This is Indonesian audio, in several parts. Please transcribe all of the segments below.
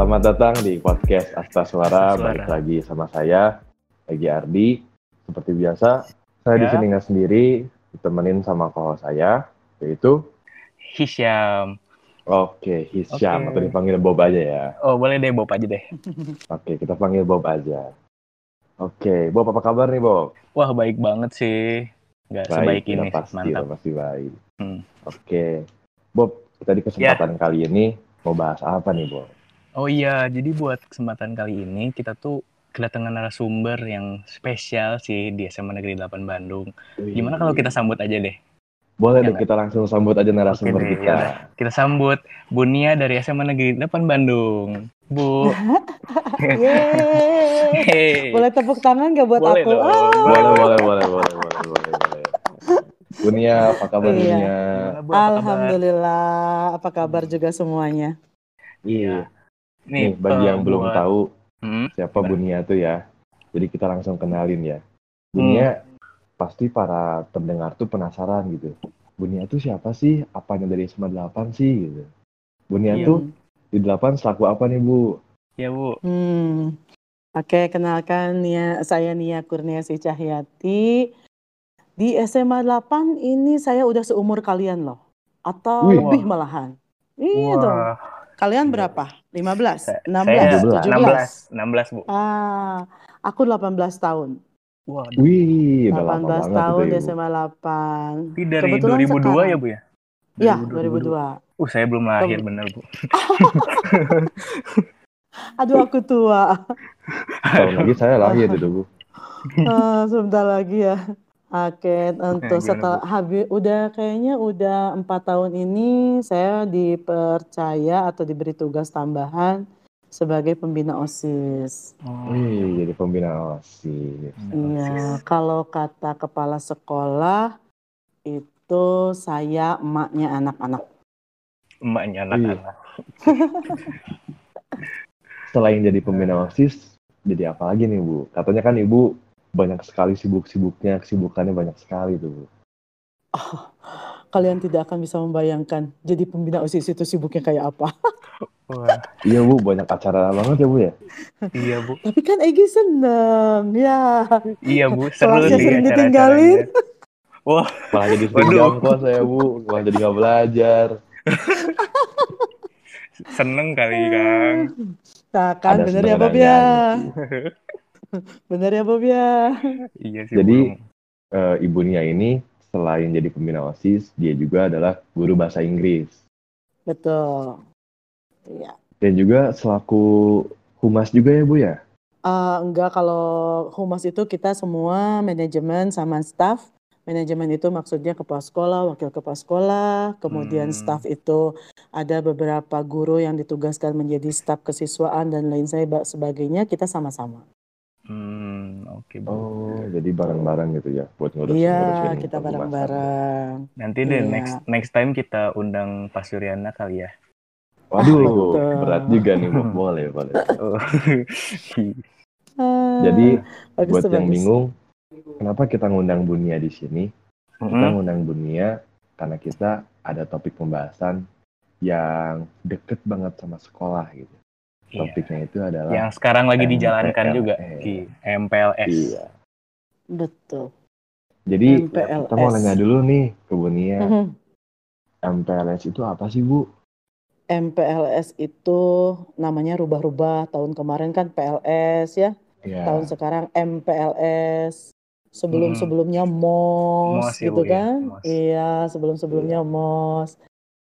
Selamat datang di podcast Asta Suara. Balik lagi sama saya, Egi Ardi. Seperti biasa, saya di Ya. sini nggak sendiri, ditemenin sama kohos saya, yaitu Hisham. Oke, Hisyam Oke. atau dipanggil Bob aja ya. Oh boleh deh Bob aja deh. Oke, kita panggil Bob aja. Oke, Bob apa kabar nih Bob? Wah baik banget sih. Gak sebaik ini. pasti, Mantap. pasti baik. Hmm. Oke, Bob, kita di kesempatan kali ini mau bahas apa nih Bob? Oh iya, jadi buat kesempatan kali ini kita tuh kedatangan narasumber yang spesial sih di SMA Negeri 8 Bandung. Gimana kalau kita sambut aja deh? Boleh Ya deh, kita langsung sambut aja narasumber Oke deh, kita. yaudah. Kita sambut Bunia dari SMA Negeri 8 Bandung. Bu. Yeay. Hey. Boleh tepuk tangan gak buat Boleh aku? dong. Ah, boleh, boleh, boleh, boleh, boleh, boleh, boleh. Bunia, apa kabar Iya. Bunia? Alhamdulillah. Apa kabar juga semuanya? Iya. Nih, Nih, bagi yang belum buat- tahu Hmm, siapa? Bunia tuh ya, jadi kita langsung kenalin ya. Bunia, pasti para pendengar tuh penasaran gitu. Bunia tuh siapa sih? Apanya dari SMA 8 sih? Gitu. Bunia Iya. tuh di 8 selaku apa nih Bu? ya Bu. Hmm. Oke, kenalkan Nia, saya Nia Kurniasi Cahyati. Di SMA 8 ini saya udah seumur kalian loh. Atau Wih. lebih malahan. Iya dong. Wah, Kalian berapa? 15? Saya- 16? saya 17? 16, 16 Bu. Ah, aku 18 tahun. Waduh. Wih, udah lama 18 banget tahun itu ya. SMA 8. Tapi dari Kebetulan 2002 sekarang. ya Bu ya? Iya, 2002. Uh, saya belum lahir Kem- bener Bu. Aduh, aku tua. Tahun lagi saya lahir itu Bu. Ah, sebentar lagi ya. Oke, untuk setelah habis udah kayaknya udah empat tahun ini saya dipercaya atau diberi tugas tambahan sebagai pembina OSIS. Oh, Wih, jadi pembina OSIS. Iya, kalau kata kepala sekolah itu saya emaknya anak-anak. Emaknya anak-anak. Selain jadi pembina OSIS, jadi apa lagi nih Bu? Katanya kan Ibu banyak sekali sibuk-sibuknya, kesibukannya banyak sekali tuh Bu. Kalian tidak akan bisa membayangkan jadi pembina OSIS itu sibuknya kayak apa. Wah, Iya Bu, banyak acara banget ya Bu ya? iya Bu. Tapi kan Egi seneng, ya. Iya Bu, seru Kelasnya sering acara-acaranya. ditinggalin. Wah, Malah jadi sejam kok saya Bu, malah jadi nggak belajar. seneng kali Kang. Nah kan Ada bener ya Bob ya. Bener ya Bob ya. Iya sih Jadi- Bu. Eh, Ibu Nia ini selain jadi pembina OSIS, dia juga adalah guru bahasa Inggris. Betul. Iya. Dan juga selaku humas juga ya Bu ya? Eh, enggak kalau humas itu kita semua manajemen sama staff. Manajemen itu maksudnya kepala sekolah, wakil kepala sekolah, kemudian Hmm. staff itu ada beberapa guru yang ditugaskan menjadi staf kesiswaan dan lain sebagainya. Kita sama-sama. Hmm, oke Bu. Oh, jadi bareng-bareng gitu ya buat ngurus Iya, kita bareng-bareng. Nanti deh Iya. next next time kita undang Pak Suryana kali ya. Waduh, Betul. berat juga nih. Boleh, boleh. Oh. Ah, Jadi bagus buat tuh, yang bagus. bingung, kenapa kita ngundang Bunia di sini? Kita Mm-mm. ngundang Bunia karena kita ada topik pembahasan yang deket banget sama sekolah gitu. Iya. Topiknya itu adalah Yang sekarang lagi dijalankan juga di MPLS. Iya. Betul. Jadi MPLS. kita mau nanya dulu nih ke Bunia, Mhm. MPLS itu apa sih Bu? MPLS itu namanya rubah-rubah. Tahun kemarin kan PLS ya. Ya, Tahun sekarang MPLS. Hmm. Sebelum-sebelumnya MOS, MOS ya, gitu Bu, ya. kan. MOS. Iya, sebelum-sebelumnya MOS.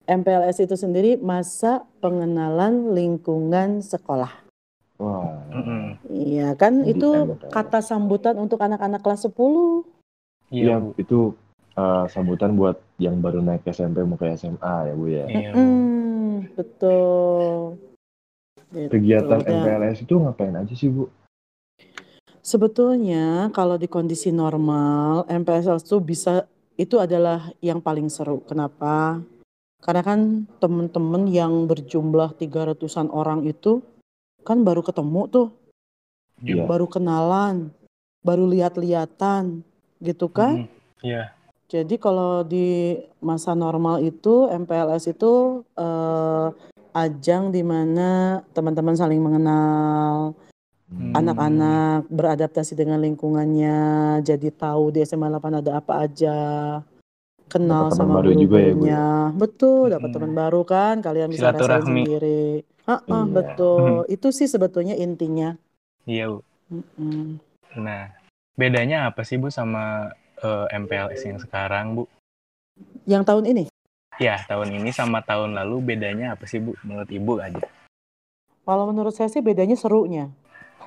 MPLS itu sendiri masa pengenalan lingkungan sekolah. wah, Mm-mm. Iya kan Jadi itu MPLS. kata sambutan untuk anak-anak kelas 10. Iya, Iya, itu eh, sambutan buat yang baru naik SMP mau ke SMA ya Bu ya. Iya. Hmm, betul. Gitu. Kegiatan Dan- MPLS itu ngapain aja sih Bu? Sebetulnya kalau di kondisi normal MPLS itu bisa itu adalah yang paling seru. Kenapa? Karena kan teman-teman yang berjumlah 300-an orang itu kan baru ketemu tuh, Iya. baru kenalan, baru lihat-lihatan gitu kan. Mm, Iya. Jadi kalau di masa normal itu MPLS itu eh, ajang di mana teman-teman saling mengenal, Hmm. anak-anak beradaptasi dengan lingkungannya, jadi tahu di SMA 8 ada apa aja, kenal Dapat sama baru juga ya, Bu, ya? Betul, dapat Hmm. teman baru kan, kalian bisa rasain Silaturahmi. sendiri. Heeh, Iya. betul. Itu sih sebetulnya intinya. Iya bu. Mm-mm. Nah, bedanya apa sih bu sama eh, MPLS yang sekarang bu? Yang tahun ini, Ya, tahun ini sama tahun lalu bedanya apa sih bu? Menurut ibu aja. kalau menurut saya sih bedanya serunya.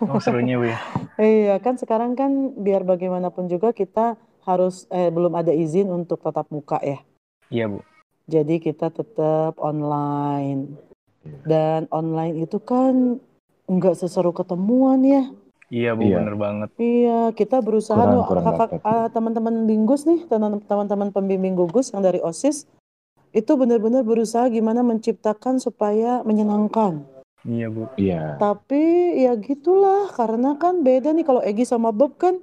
Oh serunya bu ya. Iya kan sekarang kan biar bagaimanapun juga kita harus eh, belum ada izin untuk tatap muka ya. Iya bu. Jadi kita tetap online. Dan online itu kan nggak seseru ketemuan ya. Iya bu, Iya. bener banget. Iya, kita berusaha Kurang- kurang kakak ya. ah, teman-teman Binggus nih, teman- teman-teman pembimbing gugus yang dari OSIS itu benar-benar berusaha gimana menciptakan supaya menyenangkan. Iya bu. Iya. Tapi ya gitulah, karena kan beda nih kalau Egi sama Bob kan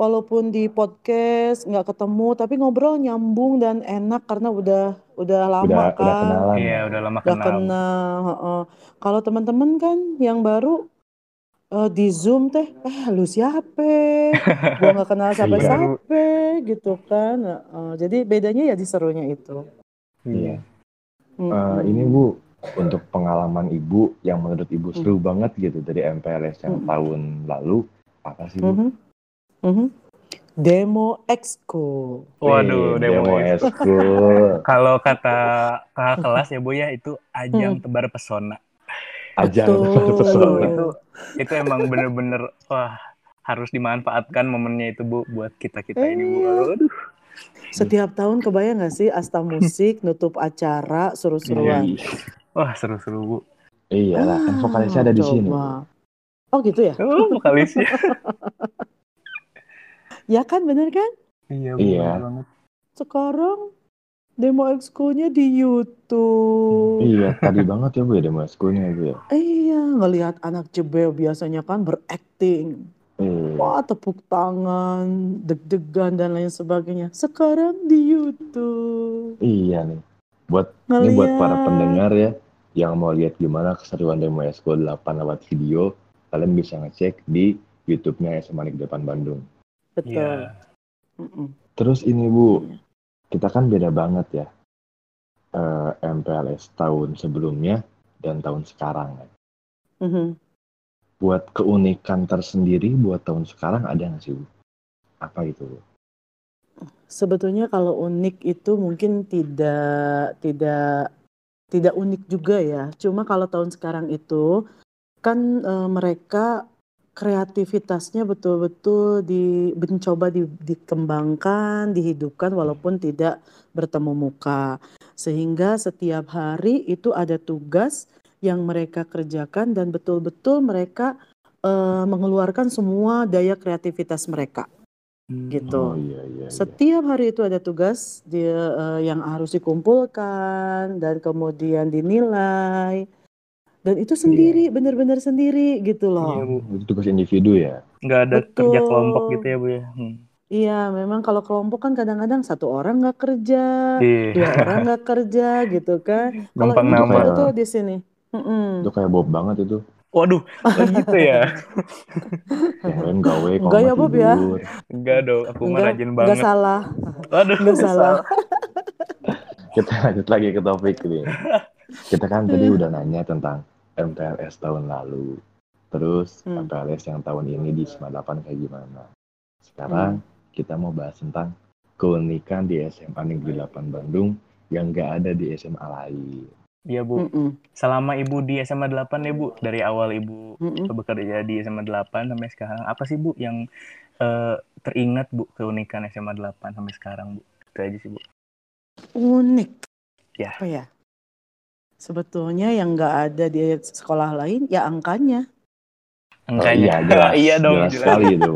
walaupun di podcast nggak ketemu tapi ngobrol nyambung dan enak karena udah udah lama Udah udah kan. kenalan. Iya ya. udah lama Udah kenal. kenal. heeh. Kalau teman-teman kan yang baru eh, di Zoom teh, eh lu siapa? Gua nggak kenal siapa-siapa gitu kan. Heeh. jadi bedanya ya di serunya itu. Iya. Eh, Mm-mm. ini Bu, untuk pengalaman Ibu yang menurut Ibu seru banget gitu dari MPLS yang Hmm. tahun lalu, apa sih Bu? Mhm. Mhm. Demo Exco. Waduh, demo demo itu. eskul. Kalau kata kakak kelas ya bu ya itu ajang Hmm. tebar pesona. Ajang Betul. pesona. Itu itu emang bener-bener wah harus dimanfaatkan momennya itu bu buat kita kita ini bu. Iya. Aduh. Setiap tahun kebayang gak sih Asta Musik nutup acara seru-seruan? Iya. Wah seru-seru bu. Iya lah, kan vokalisnya ada di sini. Ah, coba. Oh gitu ya? Oh vokalisnya. Ya kan bener kan? iya bu. Iya. banget. Sekarang demo exco-nya di YouTube. Iya, tadi banget ya Bu ya demo eskulnya Bu ya. Iya, ngelihat anak jebel biasanya kan berakting. Iya. Wah, tepuk tangan, deg-degan dan lain sebagainya. Sekarang di YouTube. Iya nih. Buat ini buat para Ngeliat. pendengar ya yang mau lihat gimana keseruan demo Eskul 8 lewat video, kalian bisa ngecek di YouTube-nya SMA Negeri 8 Bandung. Betul. Mm-mm. Terus ini Bu, Iya. kita kan beda banget ya. eh, MPLS tahun sebelumnya dan tahun sekarang. kan. Mhm. Buat keunikan tersendiri buat tahun sekarang ada nggak sih Bu? Apa itu Bu? Sebetulnya kalau unik itu mungkin tidak tidak tidak unik juga ya. Cuma kalau tahun sekarang itu kan eh, mereka kreativitasnya betul-betul di mencoba di- dikembangkan, dihidupkan walaupun tidak bertemu muka. Sehingga setiap hari itu ada tugas yang mereka kerjakan dan betul-betul mereka eh, mengeluarkan semua daya kreativitas mereka gitu. Oh iya iya. iya. Setiap hari itu ada tugas dia eh, yang harus dikumpulkan dan kemudian dinilai. Dan itu sendiri, benar-benar sendiri gitu loh. Iya bu. Itu tugas individu ya. Nggak ada Betul. kerja kelompok gitu ya bu ya. Hmm. Iya, memang kalau kelompok kan kadang-kadang satu orang nggak kerja, Iya. dua orang nggak kerja gitu kan. Kalau Gampang ini nama. ada tuh di sini. Mm-mm. Itu kayak Bob banget itu. Waduh, oh gitu ya. Lain gawe kalau Enggak ya, Bob, ya? Enggak dong, aku mah Enggak, rajin enggak banget. salah, Waduh, enggak salah. Kita lanjut lagi ke topik ini. Kita kan tadi udah nanya tentang MPLS tahun lalu. Terus Hmm. MPLS yang tahun ini di SMA 8 kayak gimana. Sekarang Hmm. kita mau bahas tentang keunikan di SMA Negeri 8 Bandung yang nggak ada di SMA lain. Iya bu. Mm-mm. Selama ibu di SMA 8 ya bu, dari awal ibu Mm-mm. bekerja di SMA 8 sampai sekarang, apa sih bu yang eh, teringat bu keunikan SMA 8 sampai sekarang bu? Itu aja sih bu. Unik. Ya. Apa ya? Sebetulnya yang nggak ada di sekolah lain ya angkanya. Angkanya. iya, jelas, iya dong, jelas jelas. sekali itu.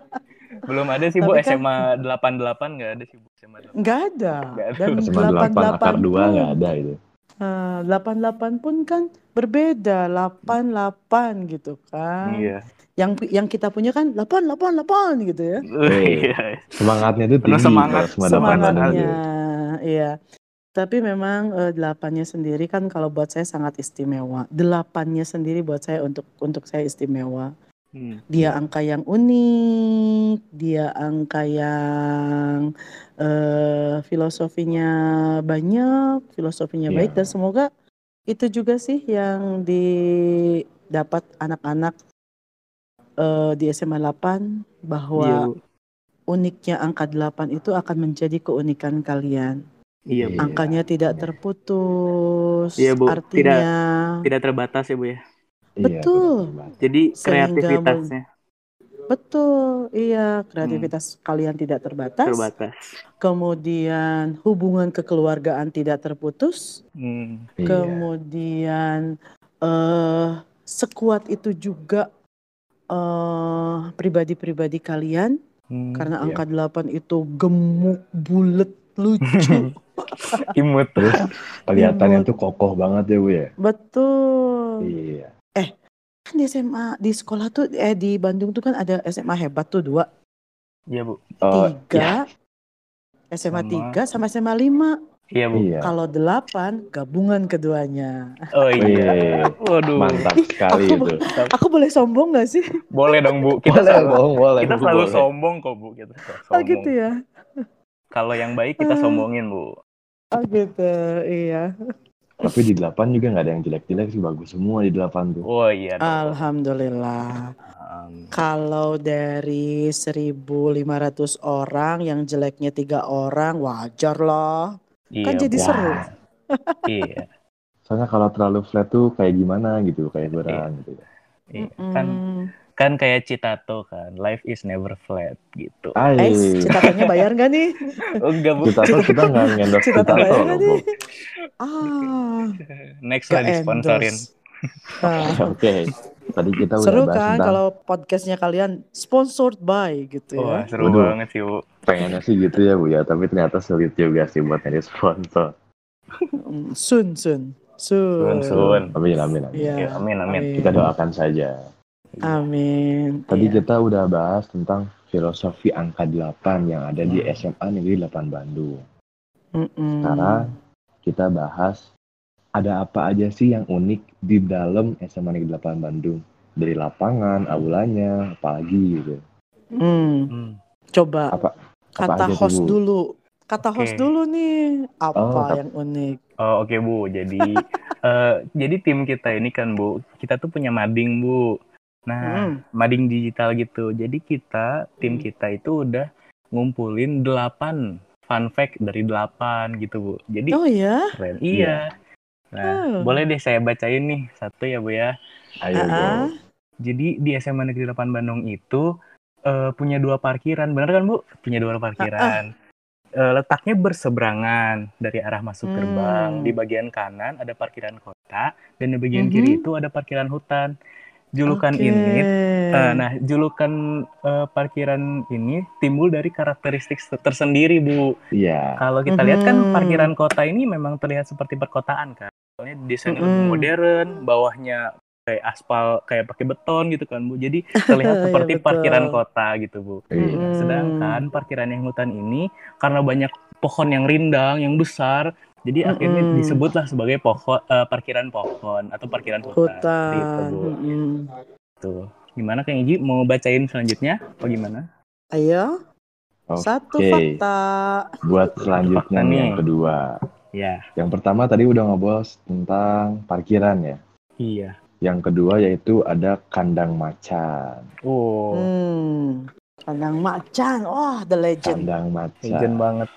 Belum ada sih bu Tapi kan- SMA 88 nggak ada sih bu SMA 88. Nggak ada. Ada. Dan SMA 8 akar 2 pun, nggak ada itu. eh, 88 pun kan berbeda. 88 gitu kan. Iya. Yang yang kita punya kan 888 gitu ya. Iya. Semangatnya itu tinggi semangat. kalau SMA 8 Bandung Semangatnya. Iya. Tapi memang, eee, 8-nya sendiri kan kalau buat saya sangat istimewa. 8-nya sendiri buat saya untuk untuk saya istimewa. Hmm. Dia Iya. angka yang unik, dia angka yang, eee, filosofinya banyak, filosofinya baik dan Iya. semoga itu juga sih yang didapat anak-anak, eee, di SMA 8 Iya, bahwa Bu. uniknya angka 8 itu akan menjadi keunikan kalian. Iya, Bu. Iya, Angkanya tidak terputus, Iya, Bu. Tidak artinya tidak terbatas ya, Bu, ya. Iya, Betul. Jadi kreativitasnya betul, iya hmm, kreativitas kalian tidak terbatas, terbatas. kemudian hubungan kekeluargaan tidak terputus, Hmm. Iya. kemudian, eee, sekuat itu juga, eee, pribadi-pribadi kalian Hmm. karena Iya. angka 8 itu gemuk, bulet, lucu, Imut. Terus kelihatannya imut. tuh kokoh banget ya, Bu, ya? Betul. Iya. Eh, kan di SMA di sekolah tuh eh, di Bandung tuh kan ada SMA hebat tuh 2, Iya, Bu. Oh, ya. 3, SMA Sama 3 sama SMA 5. Iya, Bu. Iya. Kalau 8 gabungan keduanya. Oh iya. Wih, Waduh. mantap sekali Aku itu. aku boleh sombong gak sih? Boleh dong, Bu. Kita Boleh, selalu Bang, boleh, kita Bu, selalu boleh. sombong kok, Bu. Kita selalu Oh sombong. gitu ya? Kalau yang baik kita Ah. sombongin, Bu. Oh gitu, iya. Tapi di 8 juga nggak ada yang jelek-jelek sih, bagus semua di 8 tuh. Oh iya dong. Alhamdulillah. Um, Kalau dari 1.500 orang yang jeleknya tiga orang, wajar lah. iya, Kan jadi Bu. seru. Iya. Soalnya kalau terlalu flat tuh kayak gimana gitu, kayak beran gitu. Iya. Kan. Kan kayak Citato kan, life is never flat gitu. Eh, Ay, citatannya bayar gak nih? Oh enggak, Bu. kita tuh kita nggak ngendorse Citata kita bayar loh, nih? Bu. Ah, Next lah sponsorin. Nah, Oke, tadi kita udah seru bahas kan tentang kalau podcastnya kalian sponsored by gitu Wah, ya. seru Waduh. banget sih, Bu. pengennya sih gitu ya Bu ya, tapi ternyata sulit juga sih buat nyari sponsor. Mm, Sun, sun, sun. Sun, sun. Amin, amin, amin. Iya. Ya, amin, amin. Kita doakan saja. Amin. Tadi Iya. kita udah bahas tentang filosofi angka 8 yang ada di. SMA Negeri 8 Bandung. Mm-mm. Sekarang kita bahas ada apa aja sih yang unik di dalam SMA Negeri 8 Bandung. Dari lapangan, aulanya, apalagi gitu. Hmm, Hmm. coba Apa- apa kata tuh, host dulu. Kata Oke. host dulu nih, apa Oh, yang unik? Oh, oke, Bu. Jadi eh, jadi tim kita ini kan, Bu, kita tuh punya mading, Bu. Nah, Mm. mading digital gitu. Jadi kita, tim Hmm. kita itu udah ngumpulin 8 fun fact dari 8 gitu, Bu. Jadi Oh ya? keren. Iya. Nah, Oh. boleh deh saya bacain nih satu ya, Bu ya. Ayo, Ah, go. Jadi di SMA Negeri 8 Bandung itu eh, punya dua parkiran, bener kan Bu? Punya dua parkiran. Eh, letaknya berseberangan dari arah masuk Hmm. gerbang. Di bagian kanan ada parkiran kota dan di bagian Mhm. kiri itu ada parkiran hutan. Julukan Oke. ini, eh, nah julukan eh, parkiran ini timbul dari karakteristik tersendiri Bu. Iya. Kalau kita lihat kan Mhm. parkiran kota ini memang terlihat seperti perkotaan kan. Soalnya desainnya lebih Mhm. modern, bawahnya kayak aspal kayak pakai beton gitu kan Bu. Jadi terlihat Iya, seperti betul. parkiran kota gitu Bu. Mm-mm. Sedangkan parkiran yang hutan ini karena banyak pohon yang rindang, yang besar, jadi akhirnya Mm-mm. disebutlah sebagai pohon eh, parkiran pohon atau parkiran hutan. Hutan. Bu. Mm-mm. Tuh. Gimana Kang Iji mau bacain selanjutnya? Apa gimana? Ayo, Oke. satu fakta. Buat selanjutnya Fakta nih yang kedua. Ya, Yang pertama tadi udah ngebahas tentang parkiran ya. iya. Yang kedua yaitu ada kandang macan. Oh, Hmm, kandang macan. Wah, the legend. Kandang legend macan. banget.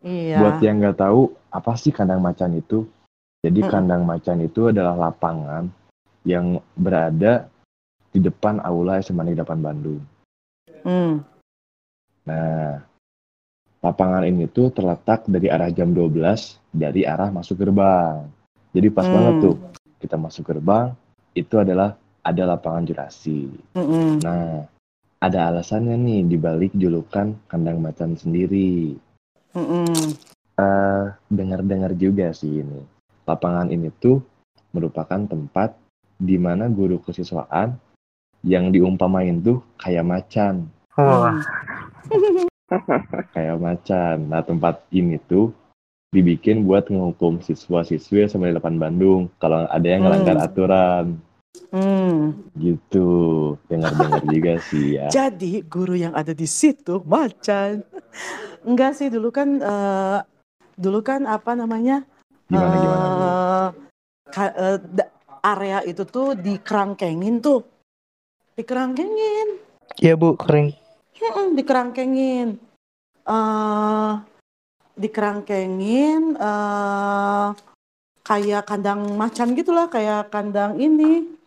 Iya. Buat yang nggak tahu apa sih kandang macan itu? Jadi Mm-mm. kandang macan itu adalah lapangan yang berada di depan aula SMA Negeri 8 Bandung. Hmm. Nah, lapangan ini tuh terletak dari arah jam 12 dari arah masuk gerbang. Jadi pas Hmm. banget tuh kita masuk gerbang itu adalah ada lapangan jurasi. Mm-mm. Nah, ada alasannya nih dibalik julukan kandang macan sendiri. Mm-mm. Dengar-dengar juga sih ini. Lapangan ini tuh merupakan tempat di mana guru kesiswaan yang diumpamain tuh kayak macan, Wah, kayak macan. Nah, tempat ini tuh dibikin buat ngehukum siswa-siswi SMA 8 Bandung kalau ada yang ngelanggar Hmm. aturan Hmm. gitu dengar-dengar juga sih ya Jadi guru yang ada di situ macan. Enggak sih dulu kan eh, dulu kan apa namanya? gimana gimana ka- eh, da- area itu tuh dikerangkengin tuh. Dikerangkengin. Iya bu, kering. Mm-mm, dikerangkengin. eh dikerangkengin eh kayak kandang macan gitulah, kayak kandang ini.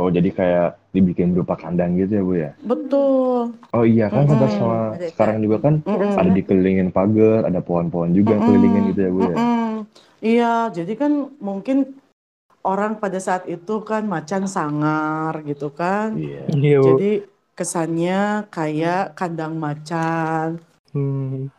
Oh jadi kayak dibikin berupa kandang gitu ya bu ya Betul. oh iya kan Mm-mm. sampai sama sekarang juga kan Mm-mm. ada dikelilingin pagar ada pohon-pohon juga yang Mm-mm. kelilingin gitu ya bu ya Mm-mm. Iya, jadi kan mungkin orang pada saat itu kan macan sangar gitu kan. iya bu. Jadi kesannya kayak kandang macan. Hmm.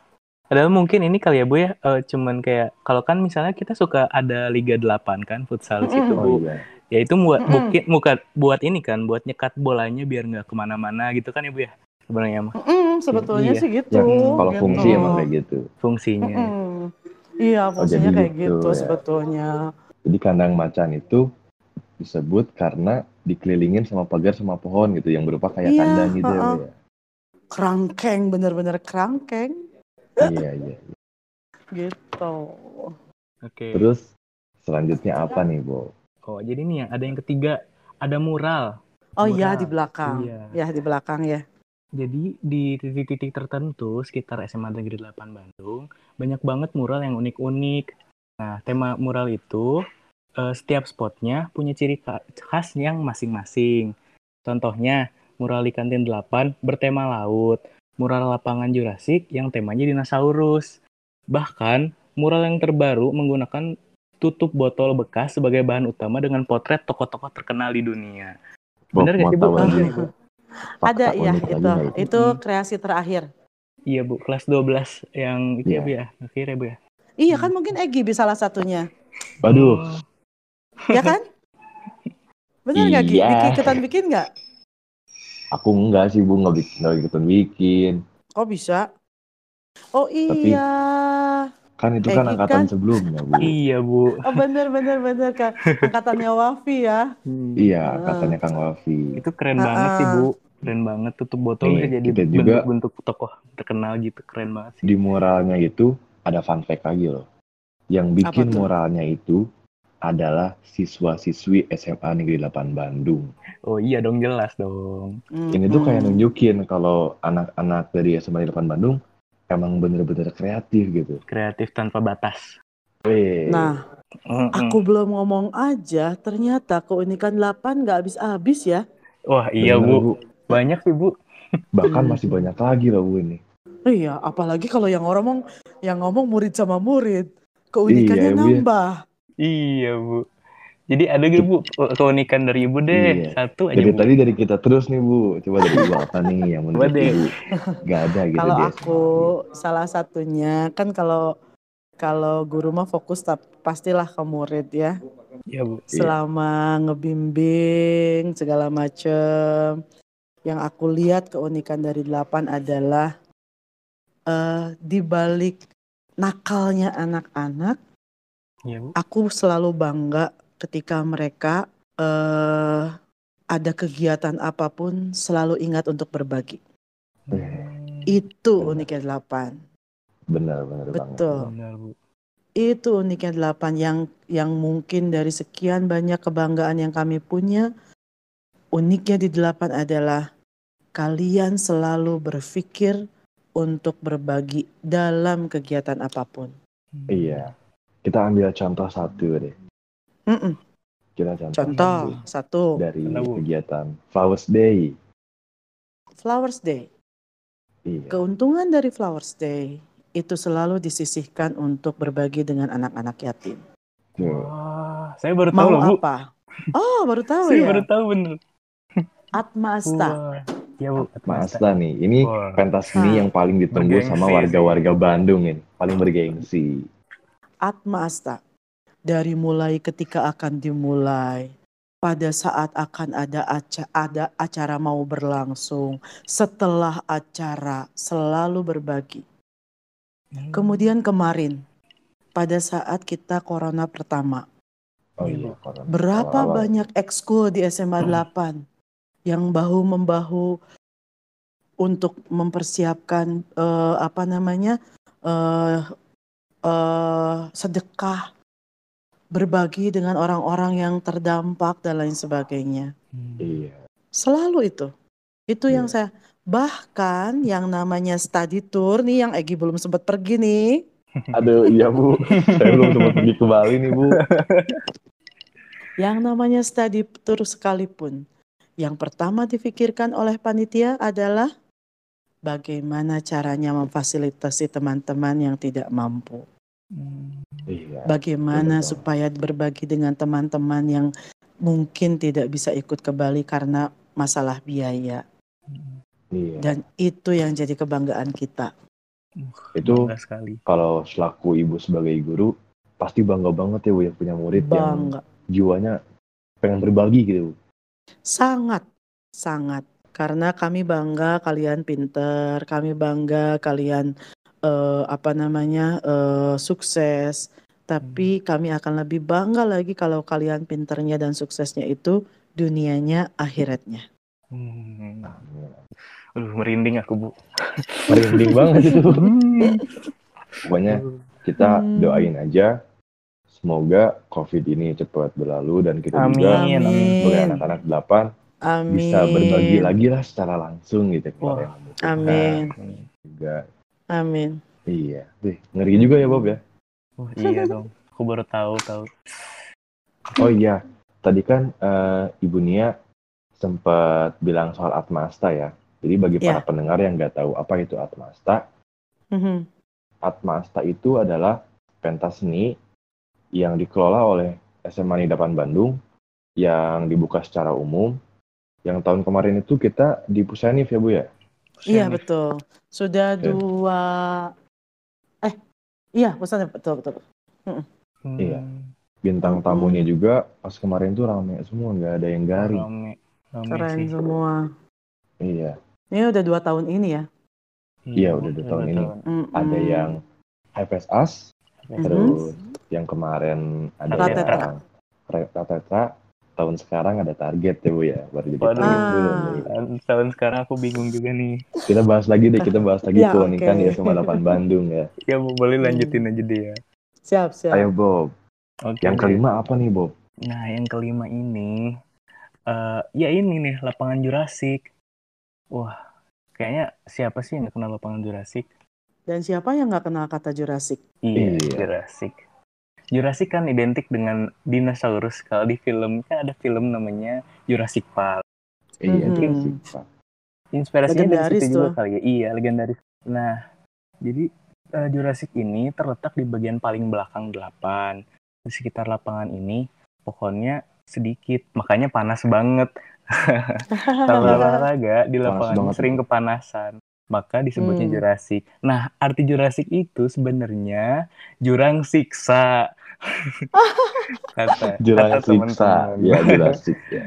Padahal mungkin ini kali ya Bu ya, eh, cuman kayak kalau kan misalnya kita suka ada Liga 8 kan futsal di situ Mm-mm. Bu. oh iya Ya itu buat Mm-mm. mungkin bukan buat ini kan, buat nyekat bolanya biar nggak ke mana-mana gitu kan ya Bu ya sebenarnya mah Mm, sebetulnya Iya. sih gitu. ya kalau gitu. fungsi emang kayak gitu fungsinya. Mm-mm. Iya, Oh, fungsinya jadi kayak gitu gitu ya. sebetulnya. jadi kandang macan itu disebut karena dikelilingin sama pagar sama pohon gitu yang berupa kayak Iya, kandang gitu ya, Bu uh-uh. ya Kerangkeng, bener-bener kerangkeng iya iya gitu. Oke. terus selanjutnya apa nih bu Oh, jadi nih yang ada yang ketiga, ada mural. Oh iya Mural. di belakang. Iya. Ya di belakang ya. Jadi di titik-titik tertentu sekitar SMA Negeri 8 Bandung banyak banget mural yang unik-unik. Nah, tema mural itu eh, setiap spotnya punya ciri khas yang masing-masing. Contohnya, mural di kantin 8 bertema laut, mural lapangan Jurassic yang temanya dinosaurus. Bahkan, mural yang terbaru menggunakan tutup botol bekas sebagai bahan utama dengan potret tokoh-tokoh terkenal di dunia. Bob, Bener gak mau sih, Bu? fakta Ada ya itu. nggak itu? Itu kreasi terakhir. Iya Bu, kelas 12 yang itu Iya. ya Bu ya, akhirnya Bu ya. Iya kan mungkin Egi bisa salah satunya. waduh Oh, Ya kan? Bener nggak Gi? Iya. Bikin ikutan bikin nggak? aku enggak sih bu nggak bikin nggak ikutan bikin Oh bisa. Oh Tapi- iya. Kan itu kan Egi angkatan kan? sebelumnya bu iya Bu. Oh bener bener bener kan. Angkatannya Wafi ya. Hmm. iya katanya kang Wafi Itu keren Ah, banget sih. Bu. Keren banget tutup botol Nih, bisa jadi bentuk-bentuk tokoh terkenal gitu. Keren banget sih. di muralnya itu ada fun fact lagi loh yang bikin tuh? muralnya itu adalah siswa-siswi SMA Negeri 8 Bandung. Oh iya dong jelas dong. Ini tuh kayak Mm-mm. nunjukin kalau anak-anak dari SMA 8 Bandung emang bener-bener kreatif gitu. Kreatif tanpa batas. Weh, Nah, Mm-mm. aku belum ngomong aja, ternyata keunikan 8 nggak habis-habis ya. Wah iya bener, Bu. Banyak sih Bu. Bahkan masih banyak lagi loh Bu ini. Iya, apalagi kalau yang ngomong yang ngomong murid sama murid, keunikannya Iya, Bu, ya. nambah. Iya Bu. Jadi ada gitu Bu keunikan dari Ibu deh. Iya. Satu aja Dari Bu. tadi dari kita terus nih Bu. Coba dari Ibu apa nih yang menurut. Ibu gak ada gitu Kalau aku salah satunya kan kalau kalau guru mah fokus tap- pastilah ke murid ya. Iya Bu. Selama ngebimbing segala macem. Yang aku lihat keunikan dari 8 adalah eh di balik nakalnya anak-anak Iya Bu. aku selalu bangga ketika mereka eh ada kegiatan apa pun selalu ingat untuk berbagi. Itu Benar. uniknya delapan. Benar, benar banget. Betul. Benar Bu. Itu uniknya delapan yang yang mungkin dari sekian banyak kebanggaan yang kami punya. Uniknya di delapan adalah kalian selalu berpikir untuk berbagi dalam kegiatan apa pun. Iya. Kita ambil contoh satu deh. Mm-mm. Kita contoh, Contoh satu satu dari kegiatan Flowers Day. Flowers Day. Iya. Keuntungan dari Flowers Day itu selalu disisihkan untuk berbagi dengan anak-anak yatim. Wah, saya baru tahu Mau loh Bu. apa? Oh, baru tahu Saya ya. baru tahu bener. Atma Asta. Iya Bu. Mas Asta nih, ini Wah. pentas seni yang paling ditunggu Bergengsi sama warga-warga Bandung ini. Paling bergengsi. Atma Asta. Dari mulai ketika akan dimulai, pada saat akan ada aca ada acara mau berlangsung, setelah acara selalu berbagi. Hmm. Kemudian kemarin pada saat kita corona pertama. Oh Iya, corona. Berapa Awal-awal. banyak ekskul di SMA 8 yang bahu-membahu untuk mempersiapkan eh, apa namanya eh eh, sedekah, berbagi dengan orang-orang yang terdampak dan lain sebagainya. Hmm. Iya. Selalu itu. Itu yang Iya. saya bahkan yang namanya study tour nih yang Egi belum sempat pergi nih. Aduh, iya Bu. Saya belum sempat pergi ke Bali nih Bu. Yang namanya study tour sekalipun. Yang pertama difikirkan oleh panitia adalah bagaimana caranya memfasilitasi teman-teman yang tidak mampu. Hmm. Iya. Bagaimana betul. supaya berbagi dengan teman-teman yang mungkin tidak bisa ikut ke Bali karena masalah biaya. Iya. Dan itu yang jadi kebanggaan kita. Itu Bangga sekali. kalau selaku ibu sebagai guru pasti bangga banget ya Bu ya punya murid yang Bangga. jiwanya pengen berbagi gitu. Bu. Sangat, sangat. Karena kami bangga kalian pinter, kami bangga kalian eh, apa namanya eh, sukses. Tapi kami akan lebih bangga lagi kalau kalian pinternya dan suksesnya itu dunianya akhiratnya. Hmm. Aduh, merinding aku, Bu. Merinding banget itu. Hmm. Pokoknya kita Hmm. doain aja semoga COVID ini cepat berlalu dan kita juga Amin. sebagai anak-anak delapan Amin. bisa berbagi lagi lah secara langsung gitu yang membutuhkan Amin. juga. Amin. Iya, Wih, ngeri juga ya Bob ya. Oh, iya dong. Aku baru tahu tahu. Oh iya, tadi kan eh, Ibu Nia sempat bilang soal Atmasta ya. Jadi bagi Ya. para pendengar yang nggak tahu apa itu Atmasta, Mhm. Atmasta itu adalah pentas seni yang dikelola oleh SMA 8 Bandung yang dibuka secara umum. Yang tahun kemarin itu kita di Pusenif ya Bu ya? Iya betul. Sudah dua. Eh, iya pesannya betul betul. Hmm. Iya. Bintang tamunya juga pas kemarin tuh rame semua, nggak ada yang garing. Rame. Rame Keren sih. semua. Iya, Ini udah dua tahun ini ya. Iya, udah dua tahun ini. Mm-mm. ada yang HFS As, Mhm. terus yang kemarin ada Ratetra. Ratetra, tahun sekarang ada target ya Bu ya, baru jadi Waduh. target dulu Ah. Tahun, tahun sekarang aku bingung juga nih. Kita bahas lagi deh, kita bahas lagi Ya, keunikan oke. di SMA 8 Bandung ya. Ya, Bu, boleh lanjutin aja deh ya. Siap siap. Ayo Bob, Oke. yang deh. kelima apa nih Bob? Nah, yang kelima ini, eh ya ini nih, lapangan Jurassic. Wah, kayaknya siapa sih yang nggak kenal lapangan Jurassic? Dan siapa yang nggak kenal kata Jurassic? Iya, Iya. Jurassic. Jurassic kan identik dengan dinosaurus. Kalau di film kan ada film namanya Jurassic Park. Iya, Mhm. Jurassic Park. Inspirasinya dari situ juga kali ya. Iya, legendaris. Nah, jadi eh, Jurassic ini terletak di bagian paling belakang delapan. Di sekitar lapangan ini pohonnya sedikit, makanya panas banget. Kalau olahraga di Panas lapangan sering kepanasan, maka disebutnya Hmm. Jurassic. Nah, arti Jurassic itu sebenarnya jurang siksa. kata, Jurang kata siksa, teman-teman. ya Jurassic ya.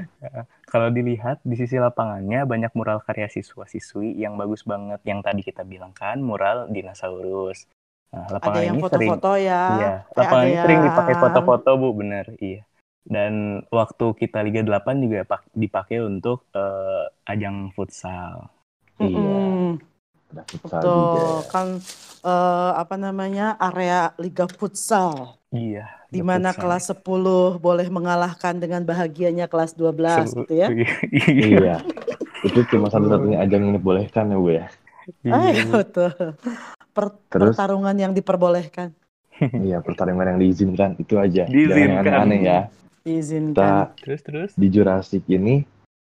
Kalau dilihat di sisi lapangannya banyak mural karya siswa-siswi yang bagus banget. Yang tadi kita bilang kan mural dinosaurus. Nah, Ada lapangan yang ini sering foto-foto ya. Iya, Eh, lapangan ada ini sering dipakai foto-foto, Bu, bener. Iya. Dan waktu kita Liga 8 juga pak- dipakai untuk eh, ajang futsal. Iya, Mm-mm. Ada futsal juga Betul. ya. Kan eh, apa namanya area Liga Futsal Iya. di mana kelas 10 boleh mengalahkan dengan bahagianya kelas 12 Seru- gitu ya. Iya. Iya, itu cuma satu-satunya ajang yang dibolehkan ya Bu ya. Iya, Ah, Bu. betul. Per- Terus? pertarungan yang diperbolehkan, Iya, pertarungan yang diizinkan itu aja. Jangan Diizinkan. yang aneh-aneh ya. diizinkan. Kita Terus terus. di Jurassic ini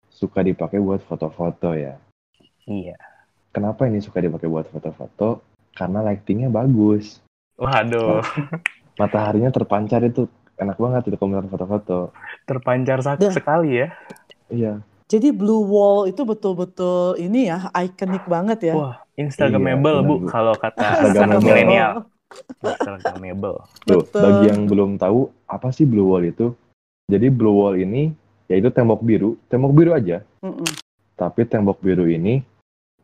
suka dipakai buat foto-foto ya. Iya. Kenapa ini suka dipakai buat foto-foto? Karena lightingnya bagus. Waduh, Mataharinya terpancar itu enak banget itu komentar foto-foto. terpancar sak- Dah. sekali ya. Iya, Jadi Blue Wall itu betul-betul ini ya ikonik banget ya. Wah, Instagramable, Iya, Bu, kalau kata Instagramable. anak milenial. Instagramable. tuh Betul. bagi yang belum tahu apa sih blue wall itu? Jadi blue wall ini yaitu tembok biru, tembok biru aja. Mm-mm. Tapi tembok biru ini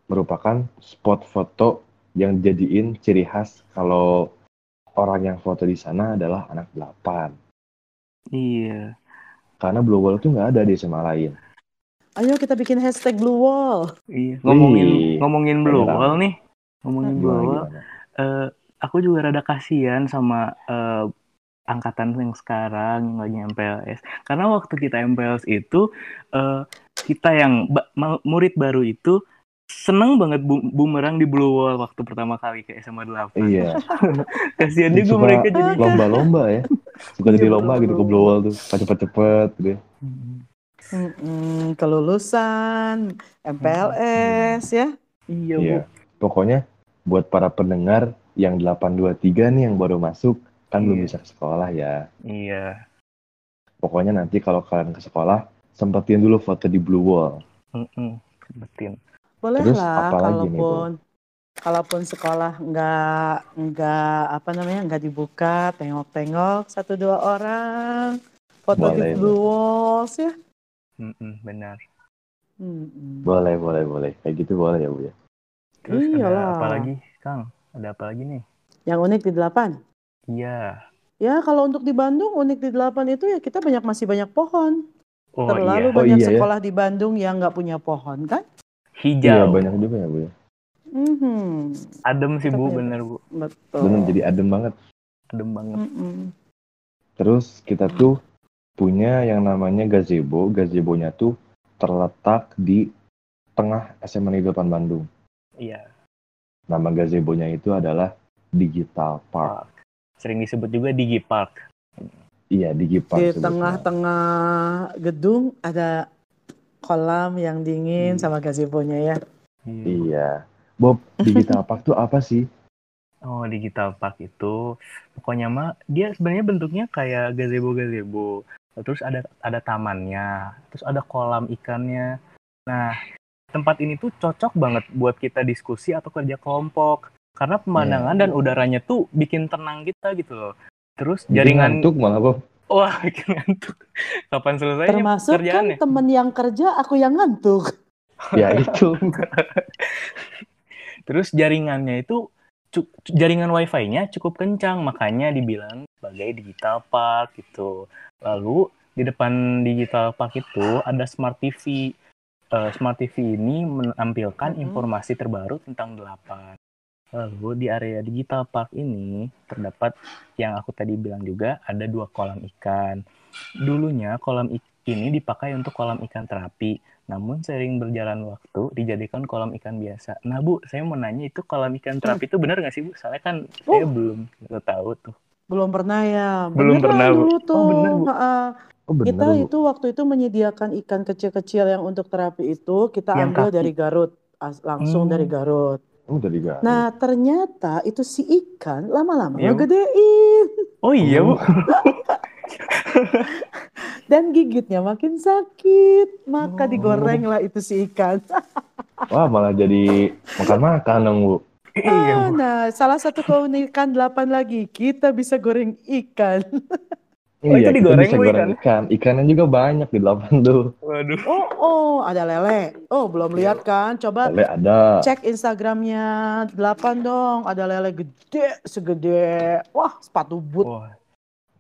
merupakan spot foto yang jadiin ciri khas kalau orang yang foto di sana adalah anak 8. Iya. Karena Blue Wall tuh nggak ada di SMA lain. Ayo kita bikin hashtag Blue Wall. Iya. Ngomongin Wih, ngomongin Blue beneran. Wall nih. Ngomongin Blue Wall. gimana? eh, aku juga rada kasihan sama eh, angkatan yang sekarang yang lagi MPLS. Karena waktu kita MPLS itu eh, kita yang ba- murid baru itu seneng banget bu- bumerang di Blue Wall waktu pertama kali ke SMA 8. Iya, Kasihan juga mereka jadi lomba-lomba ya. Suka Iya, jadi lomba gitu ke. Blue Wall tuh. Cepet-cepet gitu. ya. Mm-mm, kelulusan, MPLS ya. Iya, Iya. Bu. Pokoknya buat para pendengar yang 823 nih yang baru masuk kan belum Iya. bisa ke sekolah ya. Iya. Pokoknya nanti kalau kalian ke sekolah sempetin dulu foto di Blue Wall. Mm-mm. Betin. Boleh Terus lah nih, kalaupun kalaupun sekolah nggak nggak apa namanya nggak dibuka, tengok-tengok satu dua orang foto Boleh, di Blue Walls ya. Mm-mm, benar. Mm-mm. Boleh, boleh, boleh. Kayak gitu boleh ya, Bu ya. Terus Iyalah. ada apa lagi, Kang? Ada apa lagi nih? Yang unik di delapan. Iya. Ya kalau untuk di Bandung unik di delapan itu ya kita banyak masih banyak pohon. Oh Terlalu iya. Oh, banyak iya ya. sekolah di Bandung yang nggak punya pohon kan? Iya, Hijau. banyak juga ya, Bu ya. Mhm, Adem sih, Bu. Bener, Bu. betul. Bener jadi adem banget. Adem banget. Mm-mm. Terus kita tuh punya yang namanya gazebo. Gazebonya tuh terletak di tengah SMA Negeri 8 Bandung. Iya. Nama gazebonya itu adalah Digital Park. Park. Sering disebut juga Digi Park. Iya, Digi Park. Di tengah-tengah gedung ada kolam yang dingin Hmm. sama gazebo-nya ya. Iya. Iya. Bob, Digital Park tuh apa sih? Oh, Digital Park itu pokoknya mah dia sebenarnya bentuknya kayak gazebo-gazebo. Terus ada ada tamannya, terus ada kolam ikannya. Nah, tempat ini tuh cocok banget buat kita diskusi atau kerja kelompok. Karena pemandangan Iya. dan udaranya tuh bikin tenang kita gitu loh. Terus Bikin jaringan ngantuk malah, Bob. Wah bikin ngantuk. Kapan selesainya Termasuk kan temen yang kerja, aku yang ngantuk. Ya itu. Terus jaringannya itu jaringan wifi-nya cukup kencang, makanya dibilang sebagai digital park gitu. Lalu di depan digital park itu ada smart TV. Eh, smart TV ini menampilkan Mhm. informasi terbaru tentang delapan. Lalu di area digital park ini terdapat yang aku tadi bilang juga ada dua kolam ikan. Dulunya kolam ik- ini dipakai untuk kolam ikan terapi, namun sering berjalan waktu dijadikan kolam ikan biasa. Nah Bu, saya mau nanya itu kolam ikan terapi itu benar nggak sih Bu? Soalnya kan saya Oh. belum tahu tuh. Belum pernah ya. Belum Beneran pernah, Bu. dulu tuh. Oh, bener, Bu. Ha-ha. Oh bener, Kita Bu. itu waktu itu menyediakan ikan kecil-kecil yang untuk terapi itu kita Yang ambil kaki. dari Garut, as- langsung Hmm. dari Garut. Oh, dari Garut. Nah ternyata itu si ikan lama-lama Iya, Bu. ngegedein Oh iya Bu. dan gigitnya makin sakit, maka Oh. digoreng lah itu si ikan. Wah, malah jadi makan-makan dong, Bu. Ah, Bu. nah, salah satu keunikan delapan lagi, kita bisa goreng ikan. Oh, itu iya, kita digoreng, bisa goreng ikan. Ikannya juga banyak di delapan tuh. Waduh. Oh, oh, ada lele. Oh, belum lihat kan? Coba Lele ada. cek Instagramnya delapan dong. Ada lele gede, segede, wah sepatu boot. Wah,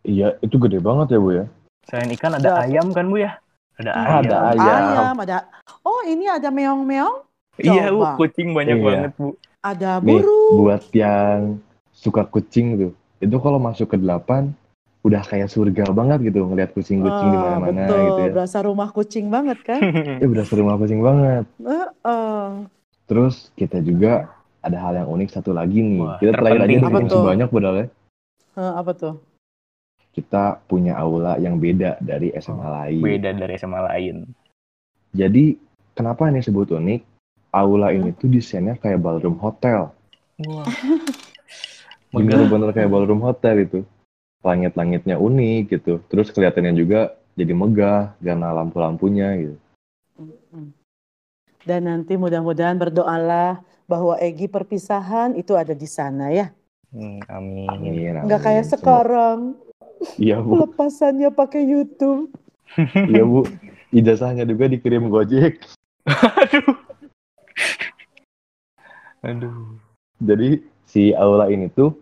Iya, itu gede banget ya, Bu ya. selain ikan ada Ada. ayam kan Bu ya? Ada ayam. Ada ayam. Ayam, ada. Oh, ini ada meong-meong. Iya Bu, kucing banyak Iya. banget Bu. Ada Nih, burung. buat yang suka kucing tuh. Itu kalau masuk ke delapan udah kayak surga banget gitu ngelihat kucing-kucing di Ah, mana-mana betul, gitu ya. berasa rumah kucing banget kan? Ya udah seru rumah kucing banget. Heeh. Terus kita juga ada hal yang unik satu lagi nih. Wah, kita terakhir aja tuh? banyak padahal ya. Eh, apa tuh? Kita punya aula yang beda dari SMA lain. Oh, Beda dari SMA lain. Jadi kenapa ini sebut unik? Aula ini tuh desainnya kayak ballroom hotel. Wah. Bener-bener kayak ballroom hotel itu. Langit-langitnya unik gitu. Terus kelihatannya juga jadi megah karena lampu-lampunya gitu. Dan nanti mudah-mudahan berdoalah bahwa Egi perpisahan itu ada di sana ya. Hmm, amin. Amin. Nggak amin. kayak Semoga- sekarang, Iya bu, pelepasannya pakai YouTube. iya bu. Ijazahnya juga dikirim Gojek. Aduh. Aduh. Jadi si aula ini tuh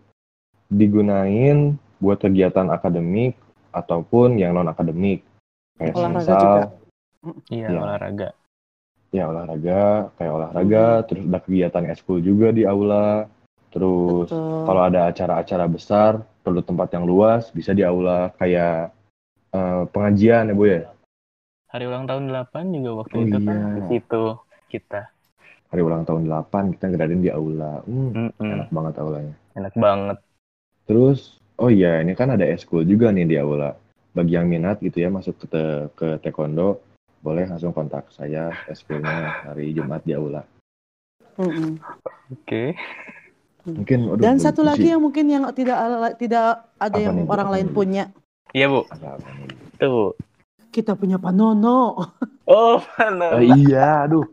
digunain buat kegiatan akademik ataupun yang non akademik. Kayak Olahraga misal, juga. Iya, Iya. olahraga. ya olahraga, kayak olahraga, terus ada kegiatan eskul juga di aula. Terus Betul. kalau ada acara-acara besar, perlu tempat yang luas, bisa di aula kayak eh, pengajian ya Bu ya. Hari ulang tahun 8 juga waktu Oh itu kan iya. di situ kita. Hari ulang tahun 8 kita ngadain di aula. Hmm, Mm-mm. enak banget aulanya. Enak banget. Terus, oh iya, ini kan ada eskul juga nih di aula. Bagi yang minat gitu ya masuk ke, te- ke taekwondo, boleh langsung kontak saya eskulnya hari Jumat di aula. Mm-mm. Oke. Mungkin, aduh, Dan satu lagi yang mungkin yang tidak ala- tidak ada Apa yang nih, Bu? orang lain Bu? punya. Iya, Bu. Apa nih? Tuh. Kita punya Panono. Oh, mana? Eh, iya, aduh.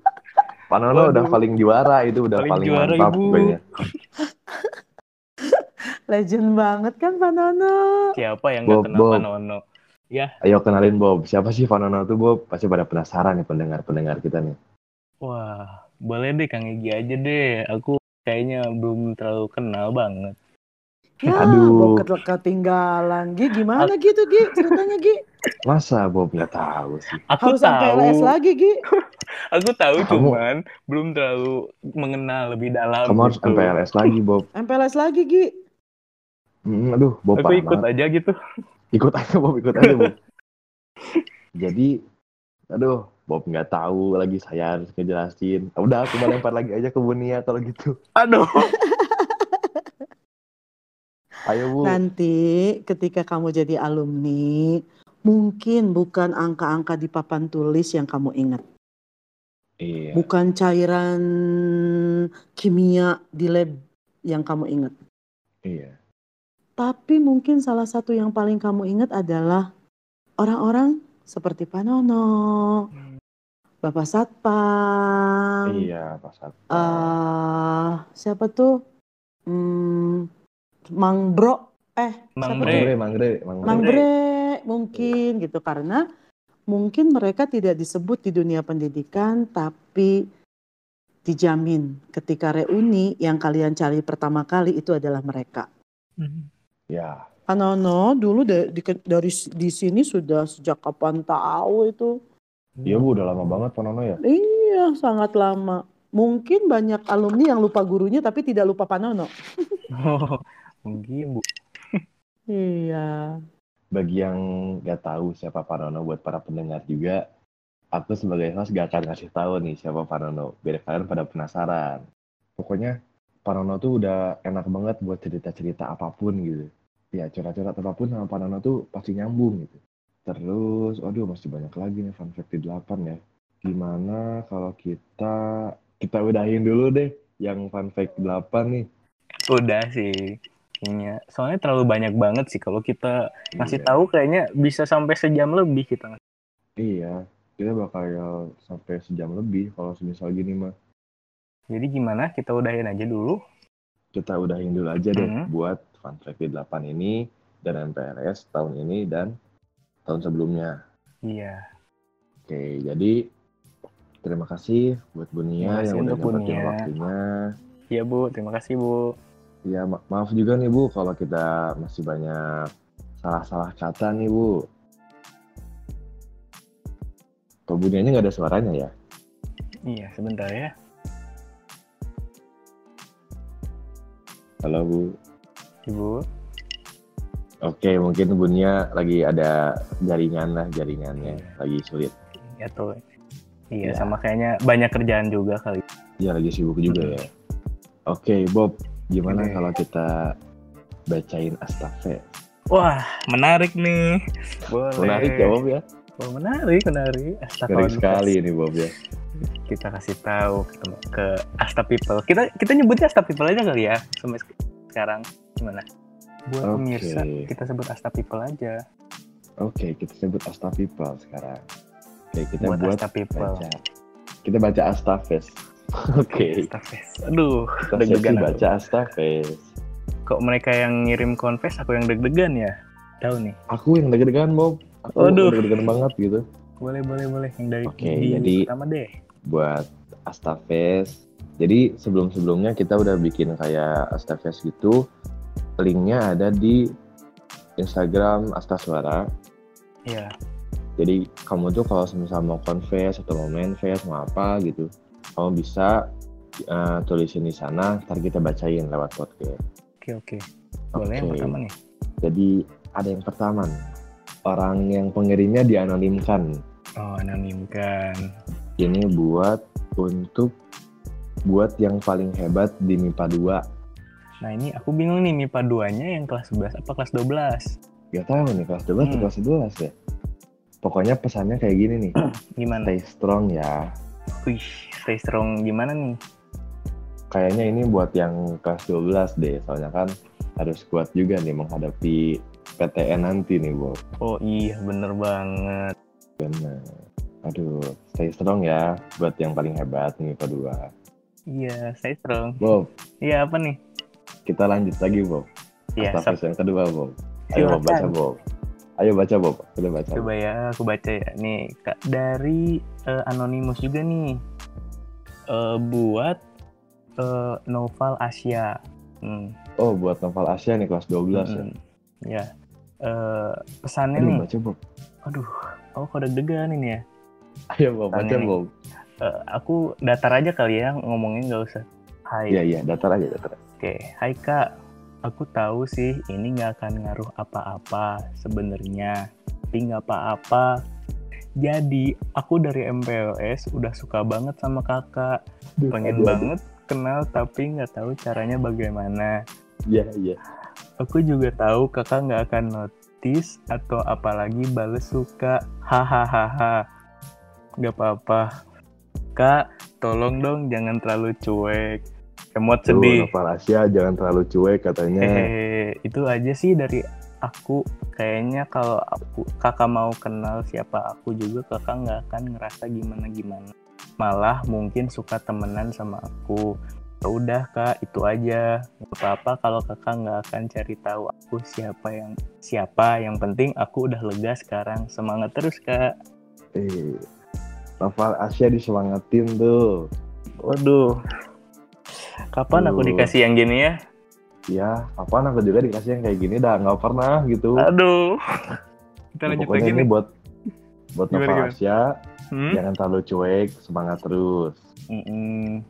Pak Nono udah Waduh. paling juara itu udah Paling paling, juara, mantap Ibu. Legend banget kan Panono. Siapa yang Bob, nggak kenal Bob. Panono? Ayo kenalin Bob. Siapa sih Pak Nono tuh Bob? Pasti pada penasaran nih pendengar-pendengar kita nih. Wah, boleh deh Kang Egi aja deh. Aku kayaknya belum terlalu kenal banget. Ya, Aduh. Bob ket- ketinggalan. Gi, gimana gitu Gi? Ceritanya Gi? Masa Bob nggak tahu sih? Aku Harus sampai tahu. LS lagi Gi. Aku tahu Kamu- cuman belum terlalu mengenal lebih dalam. Kamu harus gitu. MPLS lagi Bob. MPLS lagi Gi. Hmm, aduh, Bob Aku ikut banget. aja gitu. Ikut aja Bob, ikut aja Bob. Jadi, aduh, Bob nggak tahu lagi saya harus ngejelasin. Ah, Udah, aku lempar lagi aja ke Bunia kalau gitu. Aduh. Ayo Bu. Nanti ketika kamu jadi alumni, mungkin bukan angka-angka di papan tulis yang kamu ingat. Iya. Bukan cairan kimia di lab yang kamu ingat. Iya. Tapi mungkin salah satu yang paling kamu ingat adalah orang-orang seperti Panono, Bapak Satpam, Iya, Pak Satpam. eh, siapa tuh? Hmm, Mang Bro, eh Mang Bre. Mangre, Mangre. Mang Bre, mungkin gitu karena mungkin mereka tidak disebut di dunia pendidikan tapi dijamin ketika reuni yang kalian cari pertama kali itu adalah mereka. Ya, Panono dulu da- di, dari di sini sudah sejak kapan tahu itu? iya Bu, udah lama banget Pak Nono ya. Iya, sangat lama. Mungkin banyak alumni yang lupa gurunya tapi tidak lupa Panono. Oh, mungkin Bu. Iya. Bagi yang nggak tahu siapa Pak Nono buat para pendengar juga, aku sebagai host gak akan ngasih tahu nih siapa Pak Nono. Biar kalian pada penasaran. Pokoknya Pak Nono tuh udah enak banget buat cerita-cerita apa pun gitu. Ya, curhat-curhat apa pun sama Pak Nono tuh pasti nyambung gitu. Terus, aduh masih banyak lagi nih fun fact di 8 ya. Gimana kalau kita kita udahin dulu deh yang fun fact 8 nih. Udah sih. Kayaknya. Soalnya terlalu banyak banget sih kalau kita ngasih Iya. tahu kayaknya bisa sampai sejam lebih kita. Iya, kita bakal sampai sejam lebih kalau semisal gini mah. Jadi gimana? Kita udahin aja dulu. Kita udahin dulu aja deh Mhm. buat Fun Fact 8 ini dan MPLS tahun ini dan tahun sebelumnya. Iya. Oke, jadi terima kasih buat Bunia kasih yang udah Bunia. waktunya. Iya Bu, terima kasih Bu. Ya ma- maaf juga nih Bu kalau kita masih banyak salah-salah kata nih Bu. Kok Bunianya nggak ada suaranya ya? Iya, sebentar ya. Halo Bu. Ibu. Oke, mungkin Bunia lagi ada jaringan lah jaringannya lagi sulit. Ya tuh. Iya, Ya. sama kayaknya banyak kerjaan juga kali. Iya lagi sibuk juga ya. Oke Bob, gimana Oke. kalau kita bacain astafe? Wah, menarik nih. Boleh. Menarik ya Bob ya? Wah, menarik, menarik. Menarik Podcast. sekali ini Bob ya. Kita kasih tahu ke, ke Asta People. Kita kita nyebutnya Asta People aja kali ya sampai sekarang. Gimana? Buat Oke. pemirsa, kita sebut Asta People aja. Oke, kita sebut Asta People sekarang. Oke, kita buat, buat, Asta People. baca. Kita baca Astafes. Oke, Astafes. Aduh, kita sesi deg-degan baca Astafes. Kok mereka yang ngirim confess, aku yang deg-degan ya? Tahu nih. Aku yang deg-degan Bob. Aku Waduh. deg-degan banget gitu. Boleh, boleh, boleh. Yang dari Oke, di jadi- pertama deh. Buat Astafes. Jadi sebelum-sebelumnya kita udah bikin kayak Astafes gitu. linknya ada di Instagram Astaswara. Iya. Jadi kamu tuh kalau misal mau confess atau mau manifest mau apa gitu, kamu bisa uh, tulisin di sana, ntar kita bacain lewat podcast. Oke oke. Boleh yang Oke. pertama nih. Jadi ada yang pertama. Orang yang pengirimnya dianonimkan. Oh, anonimkan. Ini buat untuk buat yang paling hebat di MIPA 2. Nah, ini aku bingung nih MIPA 2-nya yang kelas 11 apa kelas 12? Gak tahu nih kelas 12 atau Hmm. kelas 12 ya. Pokoknya pesannya kayak gini nih. Gimana? Stay strong ya. Wih, stay strong gimana nih? Kayaknya ini buat yang kelas 12 deh. Soalnya kan harus kuat juga nih menghadapi PTN nanti nih, Bob. Oh iya, bener banget. Bener. Aduh, stay strong ya buat yang paling hebat nih MIPA Iya, stay strong. 2. Bob, Iya, apa nih? kita lanjut lagi, Bob. Iya, Astafis yang kedua, Bob. Ayo, Bob, baca, Bob. Ayo baca, Bob. Kita baca. Coba ya, aku baca ya. Nih, Kak, dari eh, Anonymous juga nih. Eh, buat eh, Novel Asia. Hmm, Oh, buat novel Asia nih kelas 12 ya. hmm, ya. Eh, pesannya Aduh, nih. baca, Bob. Aduh, aku kok deg-degan ini ya. Ayo, Bob, baca, nih. Bob. Eh, aku datar aja kali ya ngomongin nggak usah. Hai. Iya, iya, datar aja, datar. Oke, hai kak. Aku tahu sih ini nggak akan ngaruh apa-apa sebenarnya, tapi nggak apa-apa. Jadi aku dari MPLS udah suka banget sama kakak, Aduh, pengen aduh, aduh. banget kenal tapi nggak tahu caranya bagaimana. Iya, iya. Aku juga tahu kakak nggak akan notice atau apalagi bales suka, hahaha. Gak apa-apa. Kak, tolong dong jangan terlalu cuek. Emot sedih. novel Asia jangan terlalu cuek katanya. Hehehe, itu aja sih dari aku. Kayaknya kalau aku kakak mau kenal siapa aku juga kakak nggak akan ngerasa gimana gimana. Malah mungkin suka temenan sama aku. Ya udah kak, itu aja. Gak apa-apa kalau kakak nggak akan cari tahu aku siapa yang siapa. Yang penting aku udah lega sekarang. Semangat terus kak. Eh, novel Asia disemangatin tuh. Waduh. Kapan aku Tuh. dikasih yang gini ya? Ya, apaan aku juga dikasih yang kayak gini dah nggak pernah gitu. Aduh. Kita lanjut pokoknya lagi ini buat buat Gimana, novel gimana? Asia Hmm? jangan terlalu cuek, semangat terus. Mm-mm.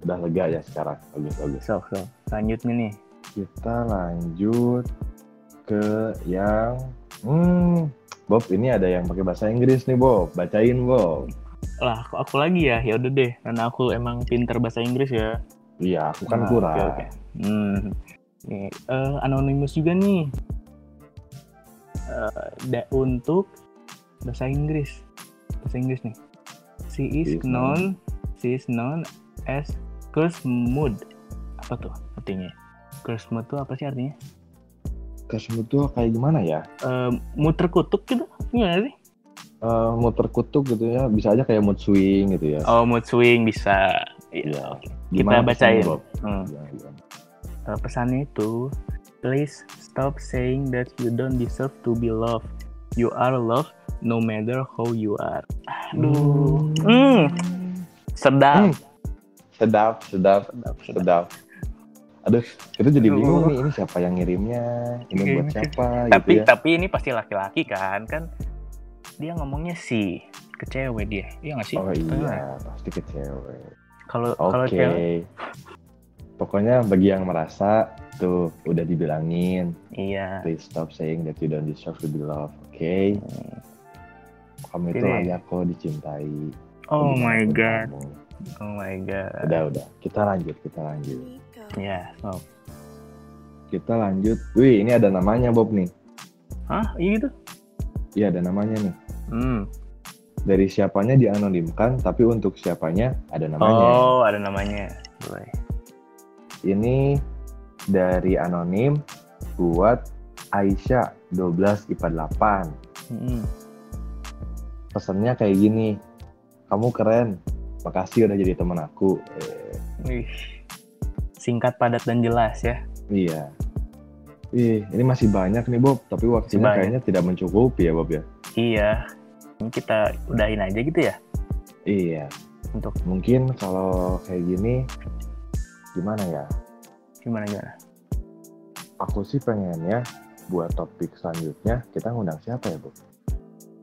Udah lega ya sekarang. Bagus bagus. Sok, sok. Lanjut nih nih. Kita lanjut ke yang hmm Bob ini ada yang pakai bahasa Inggris nih Bob. Bacain Bob. Lah, aku, aku lagi ya. Ya udah deh. Karena aku emang pinter bahasa Inggris ya. Iya, aku kan Nah, kurang. oke, oke. Hmm. Nih, eh, anonymous juga nih. Eh, da- untuk bahasa Inggris. Bahasa Inggris nih. She is She is known, she is known as curse mood. Apa tuh artinya? Curse mood tuh apa sih artinya? Kasmu tuh kayak gimana ya? Eh, mood terkutuk gitu? Gimana sih? Eh, mood terkutuk gitu ya, bisa aja kayak mood swing gitu ya. Oh, mood swing bisa. Iya. Iya. Gimana bacain. pesannya? Hmm. Gimana, gimana? Uh, pesannya itu please stop saying that you don't deserve to be loved you are loved no matter how you are aduh hmm. sedap Hmm. Sedap, sedap, sedap sedap sedap. Aduh, kita jadi Aduh. bingung nih, ini siapa yang ngirimnya? Ini buat siapa tapi gitu ya? tapi ini pasti laki-laki kan kan dia ngomongnya si ke cewek dia iya nggak sih Oh iya, pasti ke cewek. kalau kalau Oke. cewek Pokoknya bagi yang merasa tuh udah dibilangin, iya please stop saying that you don't deserve to be loved. Oke, kamu itu layak kok dicintai. oh my god kamu. oh my god Udah, udah. Kita lanjut, kita lanjut. Ya so. Kita lanjut. Wih, ini ada namanya Bob nih. hah iya gitu Iya, ada namanya nih. hmm. Dari siapanya dianonimkan, tapi untuk siapanya ada namanya. oh ada namanya Boleh. Ini dari anonim buat Aisyah 12 IPA 8. Hmm. Pesannya kayak gini. Kamu keren. Makasih udah jadi teman aku. Eh, Wih. Singkat, padat, dan jelas ya. iya. Ih, ini masih banyak nih Bob, tapi waktunya kayaknya tidak mencukupi ya Bob ya. Iya. Ini kita udahin aja gitu ya. Iya. Untuk Mungkin kalau kayak gini gimana ya? gimana gimana. aku sih pengennya buat topik selanjutnya kita ngundang siapa ya, Bu?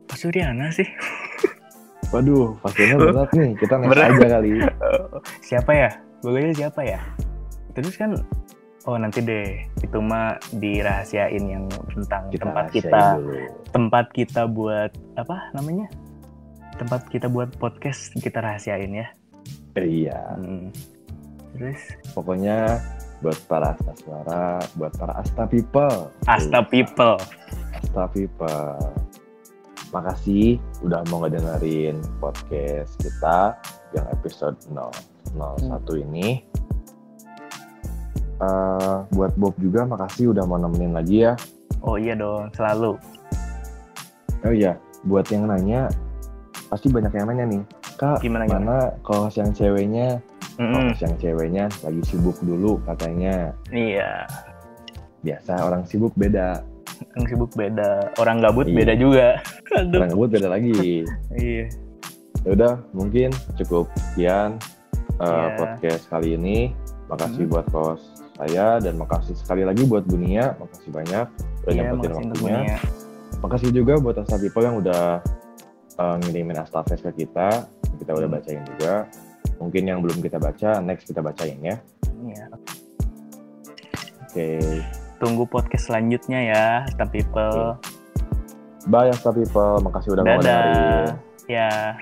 Pak Suryana sih. Waduh, pastinya berat nih. Kita next Berat. aja kali. siapa ya? Boleh siapa ya? Terus kan Oh nanti deh, itu mah dirahasiain yang tentang Kita tempat kita, dulu. tempat kita buat apa namanya? Tempat kita buat podcast kita rahasiain ya. Iya. Hmm. Terus Pokoknya buat para asta suara, buat para asta people. Asta People. Asta people. Makasih udah mau ngedengerin podcast kita yang episode 0, 01 ini. Eh, buat Bob juga makasih udah mau nemenin lagi ya. Oh iya dong, selalu. Oh iya, buat yang nanya, pasti banyak yang nanya nih. Kak, Gimana, gimana? mana kalau yang ceweknya? Mm-mm. Kalau yang ceweknya lagi sibuk dulu katanya. Iya, Biasa orang sibuk beda. yang sibuk beda, orang gabut Iya. beda juga. Aduh. Orang ngebut beda lagi. Iya. Ya udah, mungkin cukup sekian uh, Iya. podcast kali ini. Makasih Hmm. buat host saya dan makasih sekali lagi buat Bunia. Makasih banyak udah Iya, nyempetin waktunya. Bunia. Makasih juga buat Asta People yang udah uh, ngirimin Astafes ke kita. Kita udah Hmm. bacain juga. Mungkin yang belum kita baca, next kita bacain ya. Iya. Oke. Tunggu podcast selanjutnya ya, Star People. Bye Asta People. Makasih udah mau dengerin. Ya.